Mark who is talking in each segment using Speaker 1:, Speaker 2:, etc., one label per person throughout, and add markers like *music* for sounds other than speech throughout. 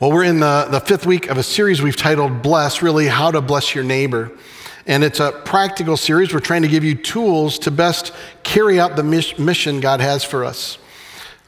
Speaker 1: Well, we're in the, the fifth week of a series we've titled Bless, really, How to Bless Your Neighbor. And it's a practical series. We're trying to give you tools to best carry out the mission God has for us.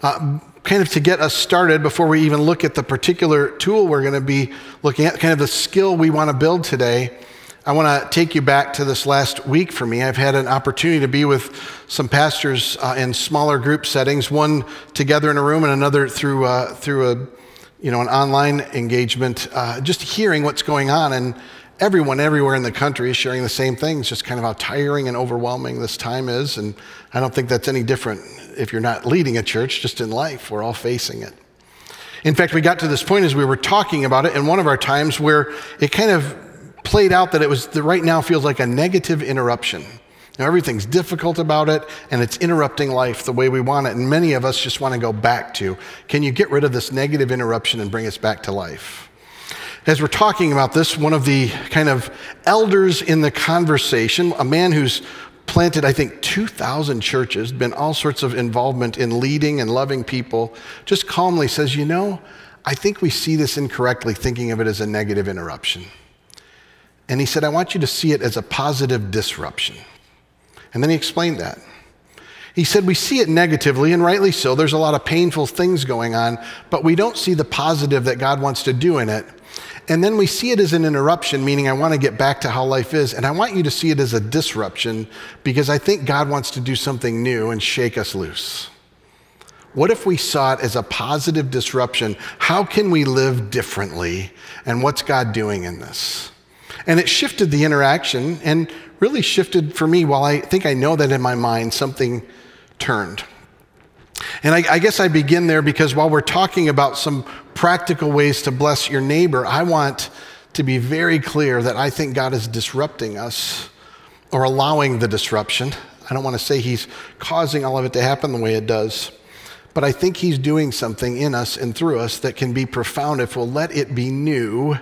Speaker 1: Uh, kind of to get us started before we even look at the particular tool we're going to be looking at, kind of the skill we want to build today. I want to take you back to this last week for me. I've had an opportunity to be with some pastors uh, in smaller group settings, one together in a room and another through, uh, through a you know, an online engagement, uh, just hearing what's going on. And everyone everywhere in the country is sharing the same things, just kind of how tiring and overwhelming this time is. And I don't think that's any different if you're not leading a church, just in life. We're all facing it. In fact, we got to this point as we were talking about it in one of our times where it kind of played out that it was the right now feels like a negative interruption. Now, everything's difficult about it, and it's interrupting life the way we want it. And many of us just want to go back to can you get rid of this negative interruption and bring us back to life? As we're talking about this, one of the kind of elders in the conversation, a man who's planted, I think, 2,000 churches, been all sorts of involvement in leading and loving people, just calmly says, You know, I think we see this incorrectly, thinking of it as a negative interruption. And he said, I want you to see it as a positive disruption. And then he explained that. He said, We see it negatively, and rightly so. There's a lot of painful things going on, but we don't see the positive that God wants to do in it. And then we see it as an interruption, meaning I want to get back to how life is. And I want you to see it as a disruption because I think God wants to do something new and shake us loose. What if we saw it as a positive disruption? How can we live differently? And what's God doing in this? And it shifted the interaction and really shifted for me while I think I know that in my mind, something turned. And I, I, guess I begin there because while we're talking about some practical ways to bless your neighbor, I want to be very clear that I think God is disrupting us or allowing the disruption. I don't want to say He's causing all of it to happen the way it does, but I think He's doing something in us and through us that can be profound if we'll let it be new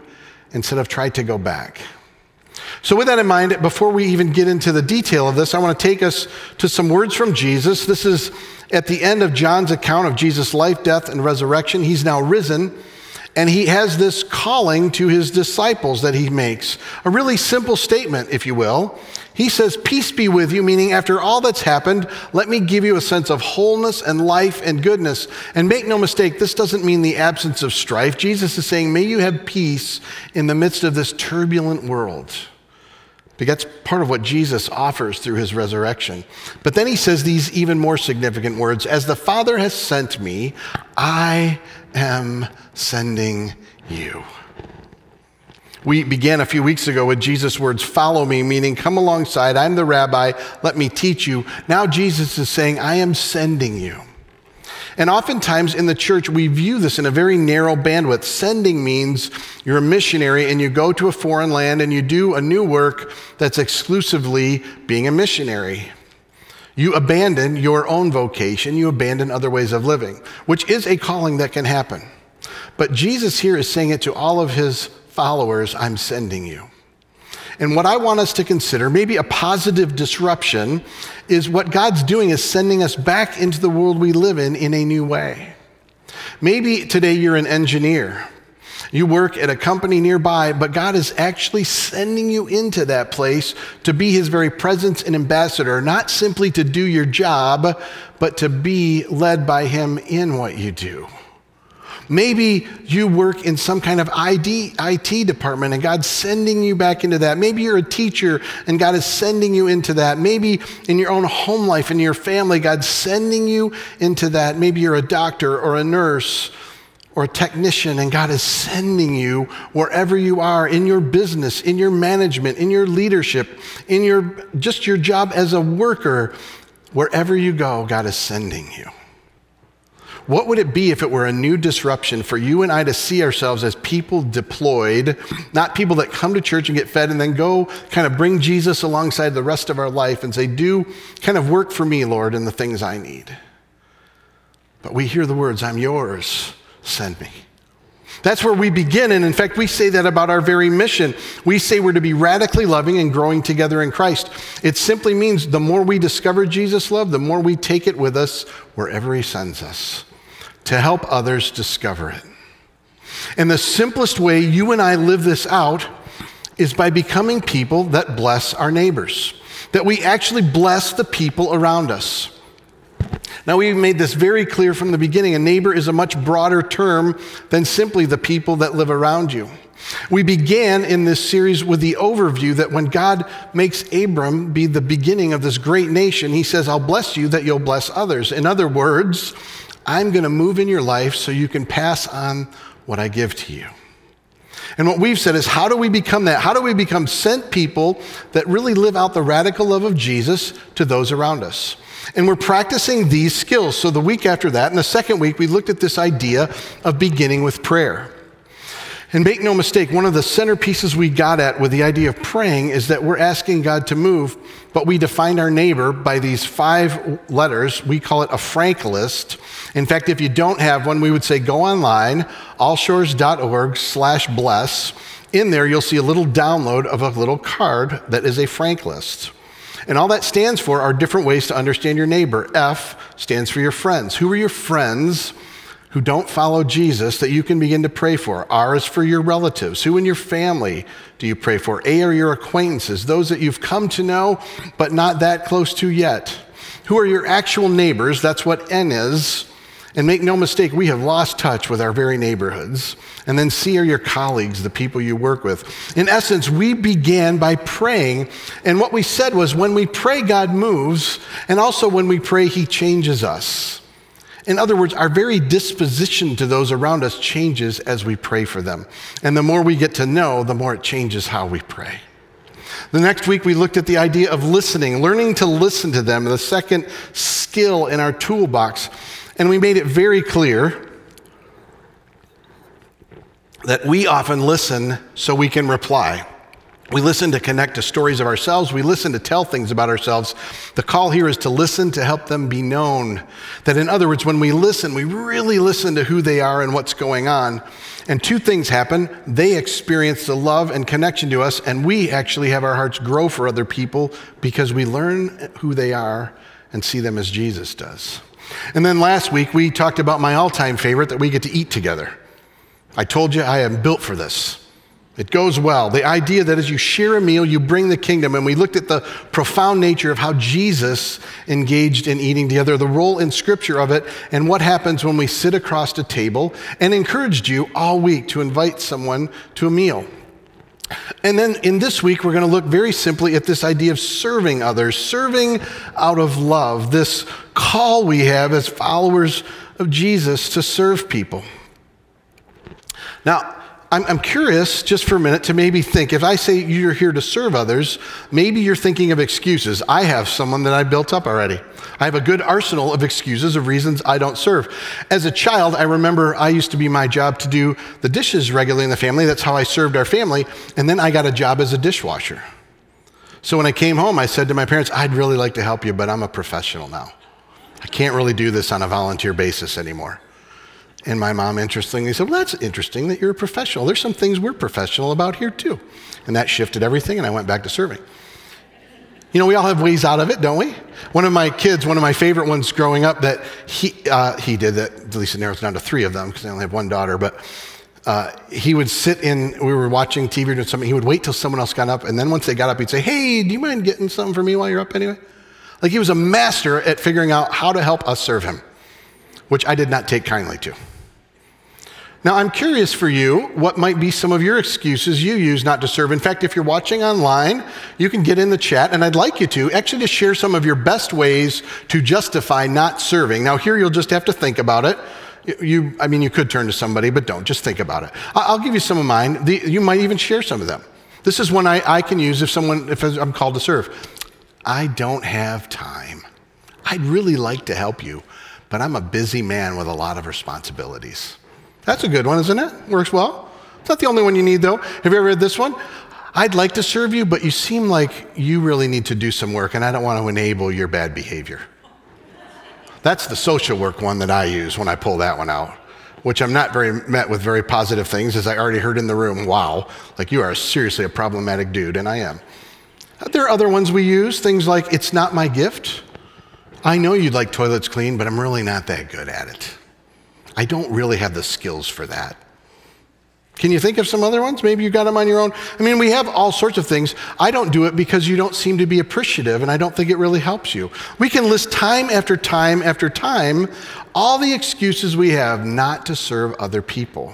Speaker 1: instead of try to go back. So, with that in mind, before we even get into the detail of this, I want to take us to some words from Jesus. This is at the end of John's account of Jesus' life, death, and resurrection. He's now risen, and he has this calling to his disciples that he makes. A really simple statement, if you will. He says, Peace be with you, meaning after all that's happened, let me give you a sense of wholeness and life and goodness. And make no mistake, this doesn't mean the absence of strife. Jesus is saying, May you have peace in the midst of this turbulent world. That's part of what Jesus offers through his resurrection. But then he says these even more significant words As the Father has sent me, I am sending you. We began a few weeks ago with Jesus' words, follow me, meaning come alongside. I'm the rabbi. Let me teach you. Now Jesus is saying, I am sending you. And oftentimes in the church, we view this in a very narrow bandwidth. Sending means you're a missionary and you go to a foreign land and you do a new work that's exclusively being a missionary. You abandon your own vocation, you abandon other ways of living, which is a calling that can happen. But Jesus here is saying it to all of his followers I'm sending you. And what I want us to consider, maybe a positive disruption, is what God's doing is sending us back into the world we live in in a new way. Maybe today you're an engineer. You work at a company nearby, but God is actually sending you into that place to be His very presence and ambassador, not simply to do your job, but to be led by Him in what you do. Maybe you work in some kind of ID, IT department and God's sending you back into that. Maybe you're a teacher and God is sending you into that. Maybe in your own home life and your family, God's sending you into that. Maybe you're a doctor or a nurse or a technician and God is sending you wherever you are in your business, in your management, in your leadership, in your just your job as a worker. Wherever you go, God is sending you. What would it be if it were a new disruption for you and I to see ourselves as people deployed, not people that come to church and get fed and then go kind of bring Jesus alongside the rest of our life and say, Do kind of work for me, Lord, in the things I need? But we hear the words, I'm yours, send me. That's where we begin. And in fact, we say that about our very mission. We say we're to be radically loving and growing together in Christ. It simply means the more we discover Jesus' love, the more we take it with us wherever He sends us to help others discover it. And the simplest way you and I live this out is by becoming people that bless our neighbors, that we actually bless the people around us. Now, we've made this very clear from the beginning. A neighbor is a much broader term than simply the people that live around you. We began in this series with the overview that when God makes Abram be the beginning of this great nation, he says, I'll bless you that you'll bless others. In other words, I'm going to move in your life so you can pass on what I give to you. And what we've said is, how do we become that? How do we become sent people that really live out the radical love of Jesus to those around us? And we're practicing these skills. So the week after that, in the second week, we looked at this idea of beginning with prayer. And make no mistake, one of the centerpieces we got at with the idea of praying is that we're asking God to move, but we define our neighbor by these five letters. We call it a frank list. In fact, if you don't have one, we would say go online, allshores.org slash bless. In there, you'll see a little download of a little card that is a frank list. And all that stands for are different ways to understand your neighbor. F stands for your friends. Who are your friends who don't follow Jesus that you can begin to pray for? R is for your relatives. Who in your family do you pray for? A are your acquaintances, those that you've come to know but not that close to yet. Who are your actual neighbors? That's what N is. And make no mistake, we have lost touch with our very neighborhoods. And then C are your colleagues, the people you work with. In essence, we began by praying. And what we said was when we pray, God moves. And also when we pray, He changes us. In other words, our very disposition to those around us changes as we pray for them. And the more we get to know, the more it changes how we pray. The next week, we looked at the idea of listening, learning to listen to them, the second skill in our toolbox. And we made it very clear that we often listen so we can reply. We listen to connect to stories of ourselves. We listen to tell things about ourselves. The call here is to listen to help them be known. That, in other words, when we listen, we really listen to who they are and what's going on. And two things happen they experience the love and connection to us, and we actually have our hearts grow for other people because we learn who they are and see them as Jesus does. And then last week, we talked about my all time favorite that we get to eat together. I told you I am built for this. It goes well. The idea that as you share a meal, you bring the kingdom. And we looked at the profound nature of how Jesus engaged in eating together, the role in scripture of it, and what happens when we sit across a table, and encouraged you all week to invite someone to a meal. And then in this week, we're going to look very simply at this idea of serving others, serving out of love, this call we have as followers of Jesus to serve people. Now, I'm, I'm, curious just for a minute to maybe think if I say you're here to serve others, maybe you're thinking of excuses. I have someone that I built up already. I have a good arsenal of excuses of reasons I don't serve. As a child, I remember I used to be my job to do the dishes regularly in the family. That's how I served our family. And then I got a job as a dishwasher. So when I came home, I said to my parents, I'd really like to help you, but I'm a professional now. I can't really do this on a volunteer basis anymore. And my mom, interestingly, said, Well, that's interesting that you're a professional. There's some things we're professional about here, too. And that shifted everything, and I went back to serving. You know, we all have ways out of it, don't we? One of my kids, one of my favorite ones growing up that he, uh, he did that, at least it narrows down to three of them because I only have one daughter, but uh, he would sit in, we were watching TV or doing something, he would wait till someone else got up, and then once they got up, he'd say, Hey, do you mind getting something for me while you're up anyway? Like he was a master at figuring out how to help us serve him, which I did not take kindly to. Now, I'm curious for you what might be some of your excuses you use not to serve. In fact, if you're watching online, you can get in the chat, and I'd like you to actually to share some of your best ways to justify not serving. Now, here you'll just have to think about it. You, I mean, you could turn to somebody, but don't. Just think about it. I'll give you some of mine. The, you might even share some of them. This is one I, I can use if someone, if I'm called to serve. I don't have time. I'd really like to help you, but I'm a busy man with a lot of responsibilities. That's a good one, isn't it? Works well. It's not the only one you need, though. Have you ever read this one? I'd like to serve you, but you seem like you really need to do some work, and I don't want to enable your bad behavior. That's the social work one that I use when I pull that one out, which I'm not very met with very positive things, as I already heard in the room. Wow, like you are seriously a problematic dude, and I am. There are other ones we use, things like, it's not my gift. I know you'd like toilets clean, but I'm really not that good at it. I don't really have the skills for that. Can you think of some other ones? Maybe you got them on your own. I mean, we have all sorts of things. I don't do it because you don't seem to be appreciative, and I don't think it really helps you. We can list time after time after time all the excuses we have not to serve other people.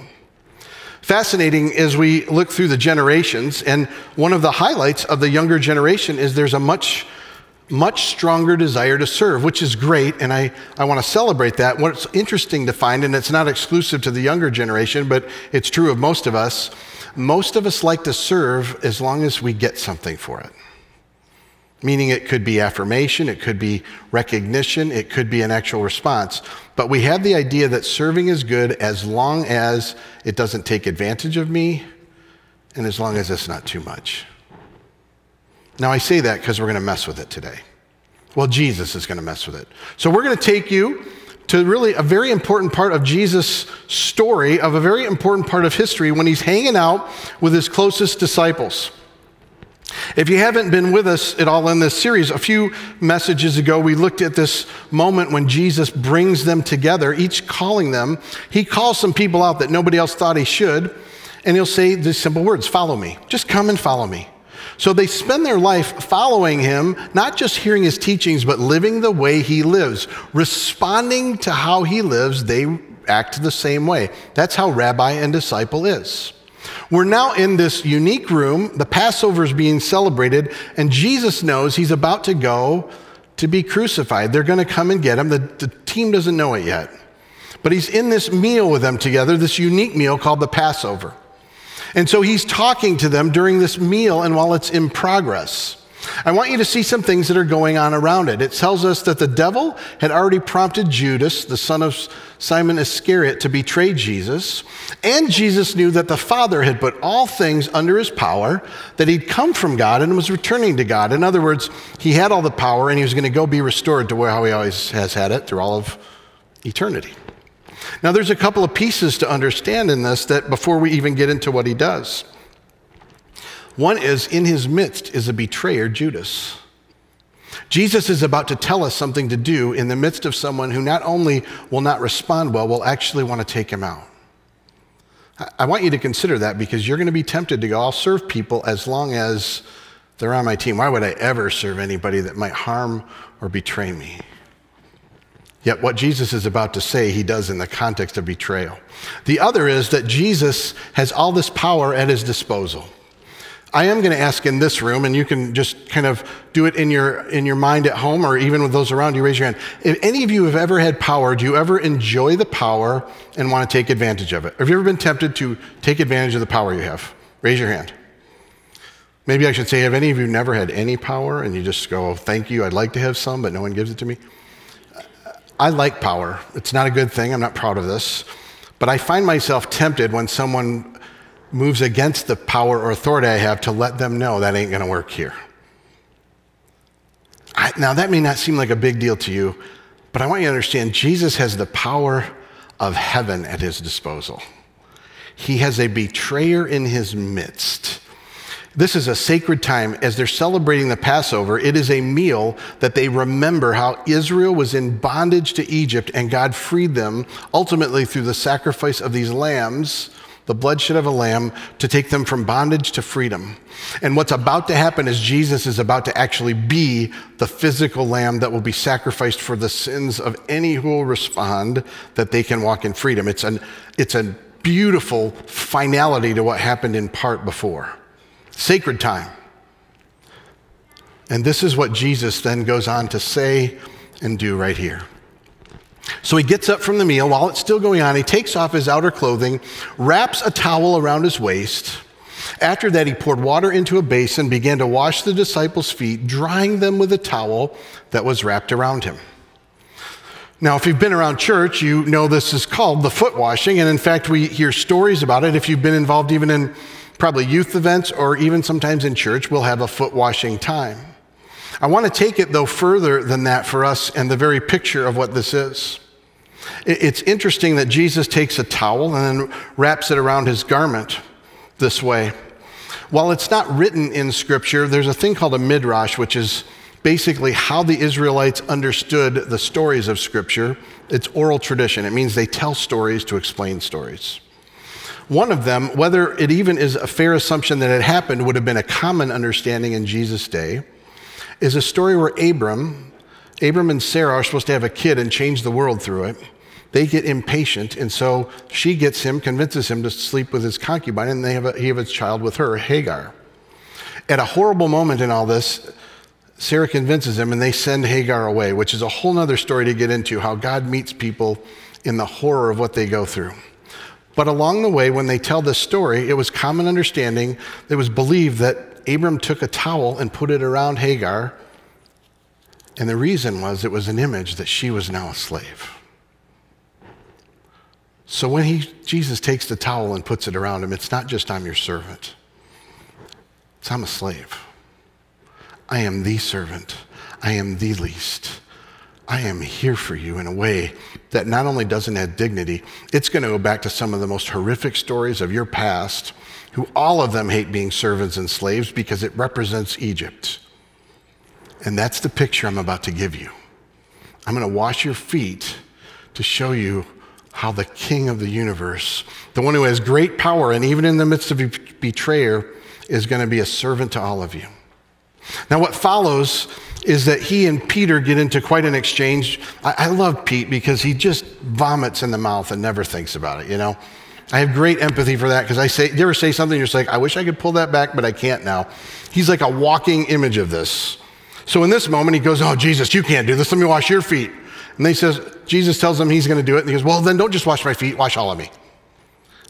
Speaker 1: Fascinating as we look through the generations, and one of the highlights of the younger generation is there's a much much stronger desire to serve, which is great, and I, I want to celebrate that. What's interesting to find, and it's not exclusive to the younger generation, but it's true of most of us, most of us like to serve as long as we get something for it. Meaning it could be affirmation, it could be recognition, it could be an actual response. But we have the idea that serving is good as long as it doesn't take advantage of me and as long as it's not too much. Now, I say that because we're going to mess with it today. Well, Jesus is going to mess with it. So, we're going to take you to really a very important part of Jesus' story, of a very important part of history when he's hanging out with his closest disciples. If you haven't been with us at all in this series, a few messages ago, we looked at this moment when Jesus brings them together, each calling them. He calls some people out that nobody else thought he should, and he'll say these simple words Follow me. Just come and follow me. So they spend their life following him, not just hearing his teachings, but living the way he lives. Responding to how he lives, they act the same way. That's how rabbi and disciple is. We're now in this unique room. The Passover is being celebrated, and Jesus knows he's about to go to be crucified. They're going to come and get him. The, the team doesn't know it yet. But he's in this meal with them together, this unique meal called the Passover. And so he's talking to them during this meal and while it's in progress. I want you to see some things that are going on around it. It tells us that the devil had already prompted Judas, the son of Simon Iscariot, to betray Jesus. And Jesus knew that the Father had put all things under his power, that he'd come from God and was returning to God. In other words, he had all the power and he was going to go be restored to where how he always has had it through all of eternity. Now, there's a couple of pieces to understand in this that before we even get into what he does. One is in his midst is a betrayer, Judas. Jesus is about to tell us something to do in the midst of someone who not only will not respond well, will actually want to take him out. I want you to consider that because you're going to be tempted to go, I'll serve people as long as they're on my team. Why would I ever serve anybody that might harm or betray me? Yet, what Jesus is about to say, he does in the context of betrayal. The other is that Jesus has all this power at his disposal. I am going to ask in this room, and you can just kind of do it in your, in your mind at home or even with those around you, raise your hand. If any of you have ever had power, do you ever enjoy the power and want to take advantage of it? Have you ever been tempted to take advantage of the power you have? Raise your hand. Maybe I should say, have any of you never had any power and you just go, oh, thank you, I'd like to have some, but no one gives it to me? I like power. It's not a good thing. I'm not proud of this. But I find myself tempted when someone moves against the power or authority I have to let them know that ain't going to work here. I, now, that may not seem like a big deal to you, but I want you to understand Jesus has the power of heaven at his disposal. He has a betrayer in his midst. This is a sacred time as they're celebrating the Passover. It is a meal that they remember how Israel was in bondage to Egypt and God freed them ultimately through the sacrifice of these lambs, the bloodshed of a lamb, to take them from bondage to freedom. And what's about to happen is Jesus is about to actually be the physical lamb that will be sacrificed for the sins of any who will respond that they can walk in freedom. It's, an, it's a beautiful finality to what happened in part before sacred time. And this is what Jesus then goes on to say and do right here. So he gets up from the meal while it's still going on. He takes off his outer clothing, wraps a towel around his waist. After that, he poured water into a basin, began to wash the disciples' feet, drying them with a towel that was wrapped around him. Now, if you've been around church, you know this is called the foot washing. And in fact, we hear stories about it. If you've been involved even in probably youth events or even sometimes in church, we'll have a foot washing time. I want to take it, though, further than that for us and the very picture of what this is. It's interesting that Jesus takes a towel and then wraps it around his garment this way. While it's not written in Scripture, there's a thing called a midrash, which is basically how the Israelites understood the stories of Scripture. It's oral tradition, it means they tell stories to explain stories. One of them, whether it even is a fair assumption that it happened, would have been a common understanding in Jesus' day, is a story where Abram, Abram and Sarah are supposed to have a kid and change the world through it. They get impatient, and so she gets him, convinces him to sleep with his concubine, and they have a, he has a child with her, Hagar. At a horrible moment in all this, Sarah convinces him, and they send Hagar away, which is a whole other story to get into how God meets people in the horror of what they go through. But along the way, when they tell this story, it was common understanding, it was believed that Abram took a towel and put it around Hagar. And the reason was it was an image that she was now a slave. So when he, Jesus takes the towel and puts it around him, it's not just I'm your servant, it's I'm a slave. I am the servant. I am the least. I am here for you in a way that not only doesn't add dignity, it's going to go back to some of the most horrific stories of your past, who all of them hate being servants and slaves because it represents Egypt. And that's the picture I'm about to give you. I'm going to wash your feet to show you how the king of the universe, the one who has great power, and even in the midst of a betrayer, is going to be a servant to all of you. Now, what follows is that he and Peter get into quite an exchange. I, I, love Pete because he just vomits in the mouth and never thinks about it, you know? I have great empathy for that because I say, you ever say something, you're just like, I wish I could pull that back, but I can't now. He's like a walking image of this. So in this moment, he goes, Oh, Jesus, you can't do this. Let me wash your feet. And he says, Jesus tells him he's going to do it. And he goes, Well, then don't just wash my feet, wash all of me.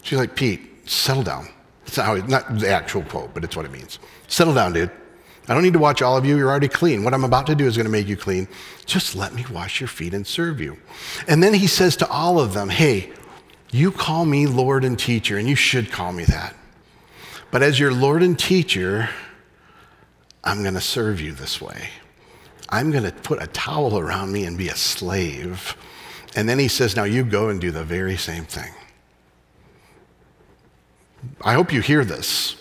Speaker 1: She's like, Pete, settle down. It's not, how, not the actual quote, but it's what it means. Settle down, dude. I don't need to watch all of you. You're already clean. What I'm about to do is going to make you clean. Just let me wash your feet and serve you. And then he says to all of them, Hey, you call me Lord and teacher, and you should call me that. But as your Lord and teacher, I'm going to serve you this way. I'm going to put a towel around me and be a slave. And then he says, Now you go and do the very same thing. I hope you hear this.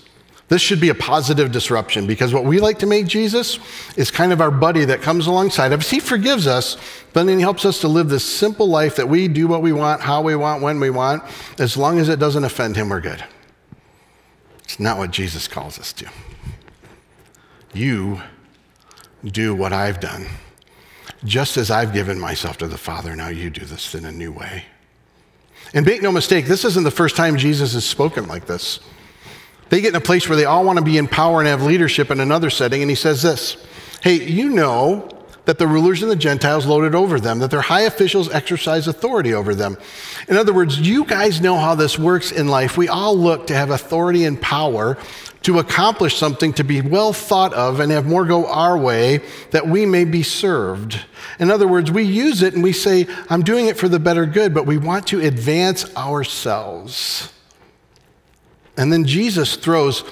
Speaker 1: This should be a positive disruption because what we like to make Jesus is kind of our buddy that comes alongside of us. He forgives us, but then he helps us to live this simple life that we do what we want, how we want, when we want. As long as it doesn't offend him, we're good. It's not what Jesus calls us to. You do what I've done. Just as I've given myself to the Father, now you do this in a new way. And make no mistake, this isn't the first time Jesus has spoken like this. They get in a place where they all want to be in power and have leadership in another setting, and he says this Hey, you know that the rulers and the Gentiles loaded over them, that their high officials exercise authority over them. In other words, you guys know how this works in life. We all look to have authority and power to accomplish something, to be well thought of, and have more go our way, that we may be served. In other words, we use it and we say, I'm doing it for the better good, but we want to advance ourselves. And then Jesus throws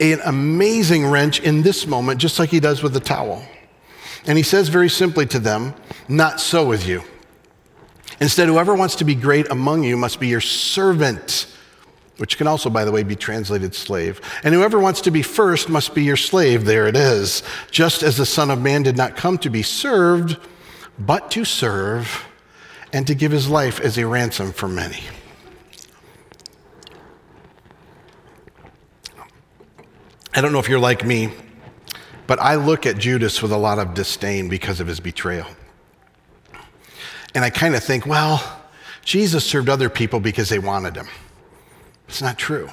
Speaker 1: an amazing wrench in this moment, just like he does with the towel. And he says very simply to them, Not so with you. Instead, whoever wants to be great among you must be your servant, which can also, by the way, be translated slave. And whoever wants to be first must be your slave. There it is. Just as the Son of Man did not come to be served, but to serve and to give his life as a ransom for many. I don't know if you're like me, but I look at Judas with a lot of disdain because of his betrayal. And I kind of think, well, Jesus served other people because they wanted him. It's not true.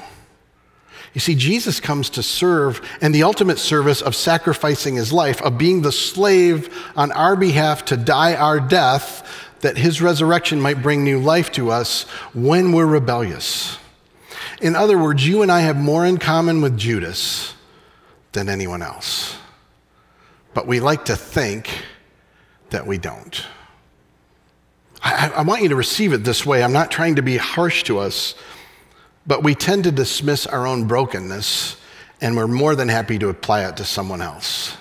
Speaker 1: You see, Jesus comes to serve, and the ultimate service of sacrificing his life, of being the slave on our behalf to die our death, that his resurrection might bring new life to us when we're rebellious. In other words, you and I have more in common with Judas than anyone else. But we like to think that we don't. I, I, want you to receive it this way. I'm not trying to be harsh to us, but we tend to dismiss our own brokenness and we're more than happy to apply it to someone else.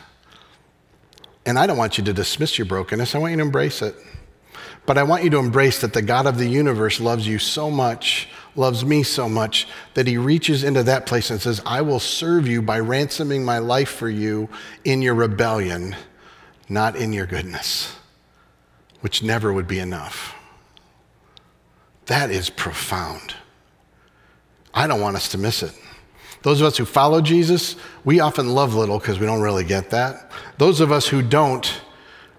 Speaker 1: And I don't want you to dismiss your brokenness, I want you to embrace it. But I want you to embrace that the God of the universe loves you so much, loves me so much, that he reaches into that place and says, I will serve you by ransoming my life for you in your rebellion, not in your goodness, which never would be enough. That is profound. I don't want us to miss it. Those of us who follow Jesus, we often love little because we don't really get that. Those of us who don't,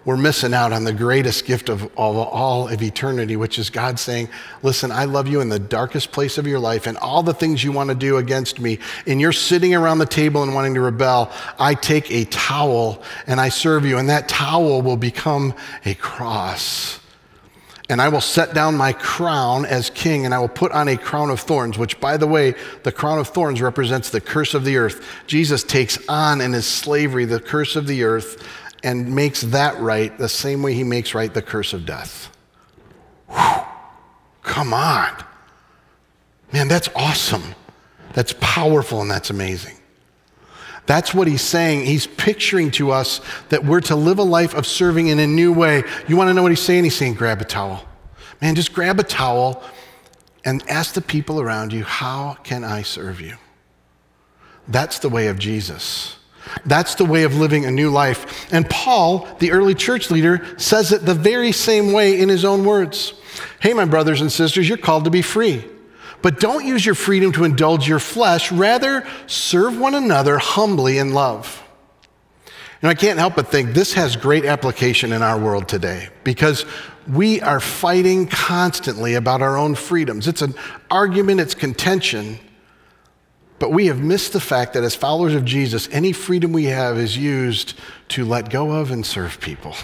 Speaker 1: we're missing out on the greatest gift of all, of eternity, which is God saying, Listen, I love you in the darkest place of your life and all the things you want to do against me. And you're sitting around the table and wanting to rebel. I take a towel and I serve you, and that towel will become a cross. And I will set down my crown as king, and I will put on a crown of thorns, which, by the way, the crown of thorns represents the curse of the earth. Jesus takes on in his slavery the curse of the earth and makes that right the same way he makes right the curse of death. Whew. Come on. Man, that's awesome. That's powerful and that's amazing. That's what he's saying. He's picturing to us that we're to live a life of serving in a new way. You want to know what he's saying? He's saying, grab a towel. Man, just grab a towel and ask the people around you, how can I serve you? That's the way of Jesus. That's the way of living a new life. And Paul, the early church leader, says it the very same way in his own words. Hey, my brothers and sisters, you're called to be free. But don't use your freedom to indulge your flesh. Rather, serve one another humbly in love. And I can't help but think this has great application in our world today because we are fighting constantly about our own freedoms. It's an argument, it's contention. But we have missed the fact that as followers of Jesus, any freedom we have is used to let go of and serve people.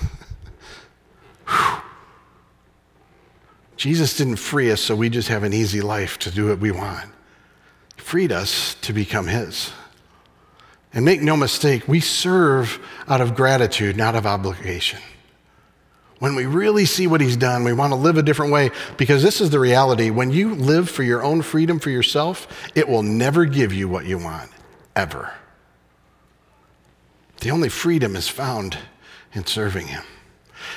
Speaker 1: *laughs* Jesus didn't free us so we just have an easy life to do what we want. He freed us to become His. And make no mistake, we serve out of gratitude, not of obligation. When we really see what He's done, we want to live a different way because this is the reality. When you live for your own freedom for yourself, it will never give you what you want, ever. The only freedom is found in serving Him.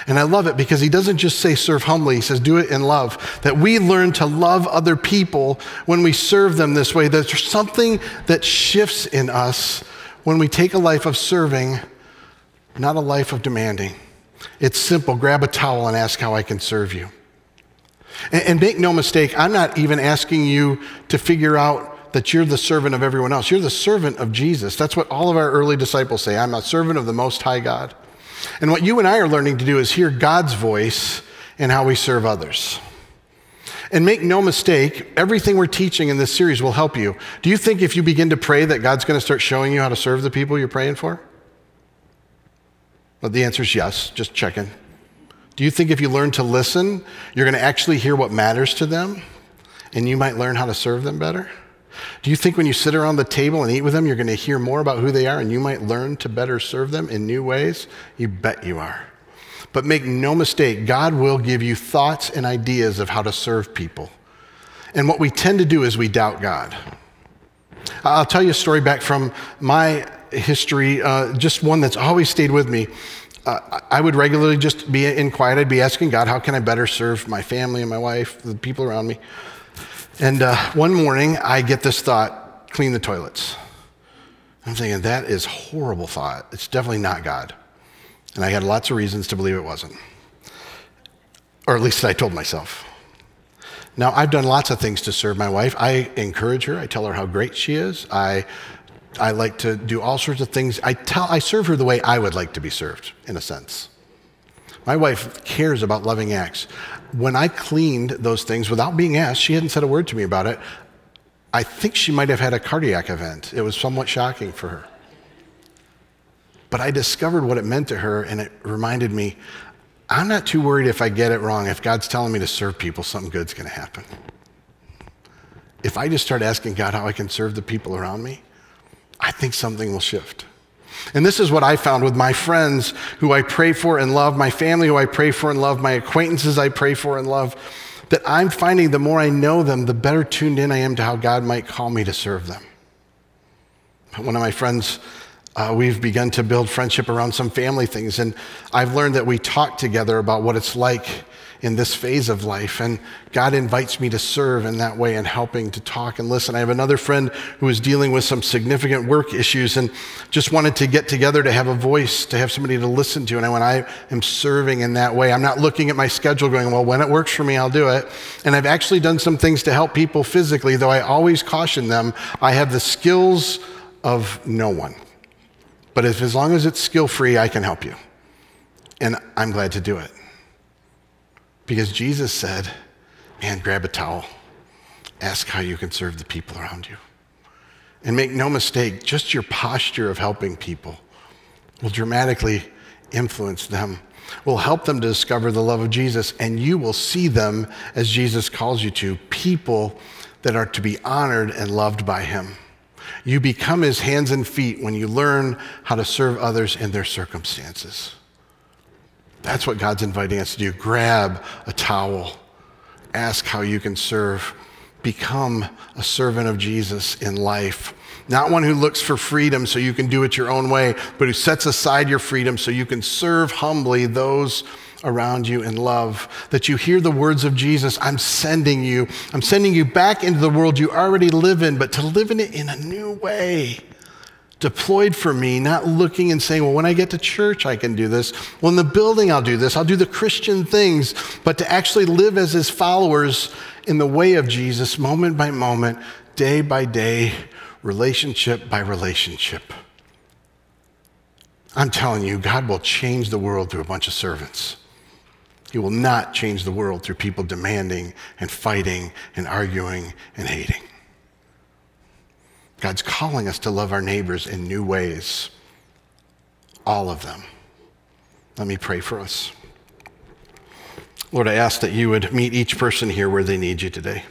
Speaker 1: And I love it because he doesn't just say serve humbly, he says do it in love. That we learn to love other people when we serve them this way. There's something that shifts in us when we take a life of serving, not a life of demanding. It's simple grab a towel and ask how I can serve you. And, and make no mistake, I'm not even asking you to figure out that you're the servant of everyone else. You're the servant of Jesus. That's what all of our early disciples say. I'm a servant of the Most High God. And what you and I are learning to do is hear God's voice in how we serve others. And make no mistake, everything we're teaching in this series will help you. Do you think if you begin to pray that God's going to start showing you how to serve the people you're praying for? Well, the answer is yes, just checking. Do you think if you learn to listen, you're going to actually hear what matters to them and you might learn how to serve them better? Do you think when you sit around the table and eat with them, you're going to hear more about who they are and you might learn to better serve them in new ways? You bet you are. But make no mistake, God will give you thoughts and ideas of how to serve people. And what we tend to do is we doubt God. I'll tell you a story back from my history, uh, just one that's always stayed with me. Uh, I would regularly just be in quiet. I'd be asking God, how can I better serve my family and my wife, the people around me? And uh, one morning, I get this thought clean the toilets. I'm thinking, that is horrible thought. It's definitely not God. And I had lots of reasons to believe it wasn't. Or at least I told myself. Now, I've done lots of things to serve my wife. I encourage her. I tell her how great she is. I, I like to do all sorts of things. I, tell, I serve her the way I would like to be served, in a sense. My wife cares about loving acts when I cleaned those things without being asked, she hadn't said a word to me about it. I think she might have had a cardiac event. It was somewhat shocking for her. But I discovered what it meant to her, and it reminded me I'm not too worried if I get it wrong. If God's telling me to serve people, something good's going to happen. If I just start asking God how I can serve the people around me, I think something will shift. And this is what I found with my friends who I pray for and love, my family who I pray for and love, my acquaintances I pray for and love, that I'm finding the more I know them, the better tuned in I am to how God might call me to serve them. One of my friends, uh, we've begun to build friendship around some family things, and I've learned that we talk together about what it's like in this phase of life. And God invites me to serve in that way and helping to talk and listen. I have another friend who is dealing with some significant work issues and just wanted to get together to have a voice, to have somebody to listen to. And when I am serving in that way, I'm not looking at my schedule going, well, when it works for me, I'll do it. And I've actually done some things to help people physically, though I always caution them I have the skills of no one. But if, as long as it's skill free, I can help you. And I'm glad to do it. Because Jesus said, man, grab a towel, ask how you can serve the people around you. And make no mistake, just your posture of helping people will dramatically influence them, will help them to discover the love of Jesus, and you will see them as Jesus calls you to people that are to be honored and loved by Him. You become his hands and feet when you learn how to serve others in their circumstances. That's what God's inviting us to do. Grab a towel, ask how you can serve, become a servant of Jesus in life. Not one who looks for freedom so you can do it your own way, but who sets aside your freedom so you can serve humbly those around you in love, that you hear the words of Jesus I'm sending you. I'm sending you back into the world you already live in, but to live in it in a new way. Deployed for me, not looking and saying, well, when I get to church, I can do this. Well, in the building, I'll do this. I'll do the Christian things, but to actually live as his followers in the way of Jesus, moment by moment, day by day, relationship by relationship. I'm telling you, God will change the world through a bunch of servants. He will not change the world through people demanding and fighting and arguing and hating. God's calling us to love our neighbors in new ways, all of them. Let me pray for us. Lord, I ask that you would meet each person here where they need you today.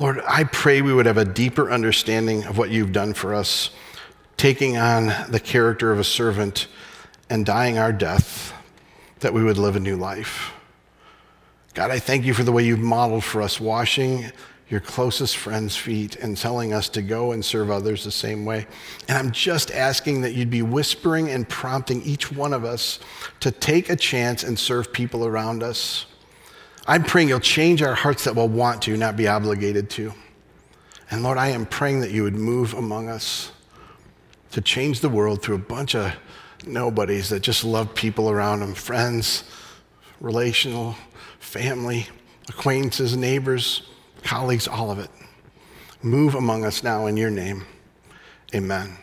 Speaker 1: Lord, I pray we would have a deeper understanding of what you've done for us, taking on the character of a servant and dying our death that we would live a new life. God, I thank you for the way you've modeled for us washing your closest friends' feet and telling us to go and serve others the same way. And I'm just asking that you'd be whispering and prompting each one of us to take a chance and serve people around us. I'm praying you'll change our hearts that will want to, not be obligated to. And Lord, I am praying that you would move among us to change the world through a bunch of nobodies that just love people around them friends, relational, family, acquaintances, neighbors, colleagues, all of it. Move among us now in your name. Amen.